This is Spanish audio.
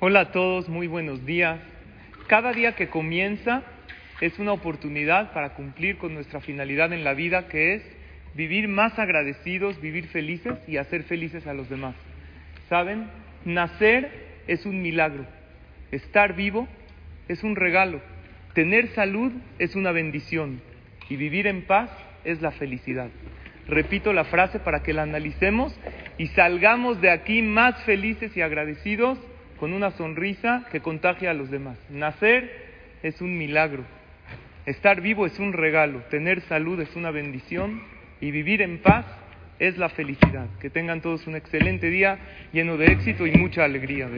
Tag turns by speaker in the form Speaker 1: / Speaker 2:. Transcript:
Speaker 1: Hola a todos, muy buenos días. Cada día que comienza es una oportunidad para cumplir con nuestra finalidad en la vida, que es vivir más agradecidos, vivir felices y hacer felices a los demás. ¿Saben? Nacer es un milagro. Estar vivo es un regalo. Tener salud es una bendición. Y vivir en paz es la felicidad. Repito la frase para que la analicemos y salgamos de aquí más felices y agradecidos con una sonrisa que contagie a los demás. Nacer es un milagro. Estar vivo es un regalo. Tener salud es una bendición. Y vivir en paz es la felicidad. Que tengan todos un excelente día lleno de éxito y mucha alegría.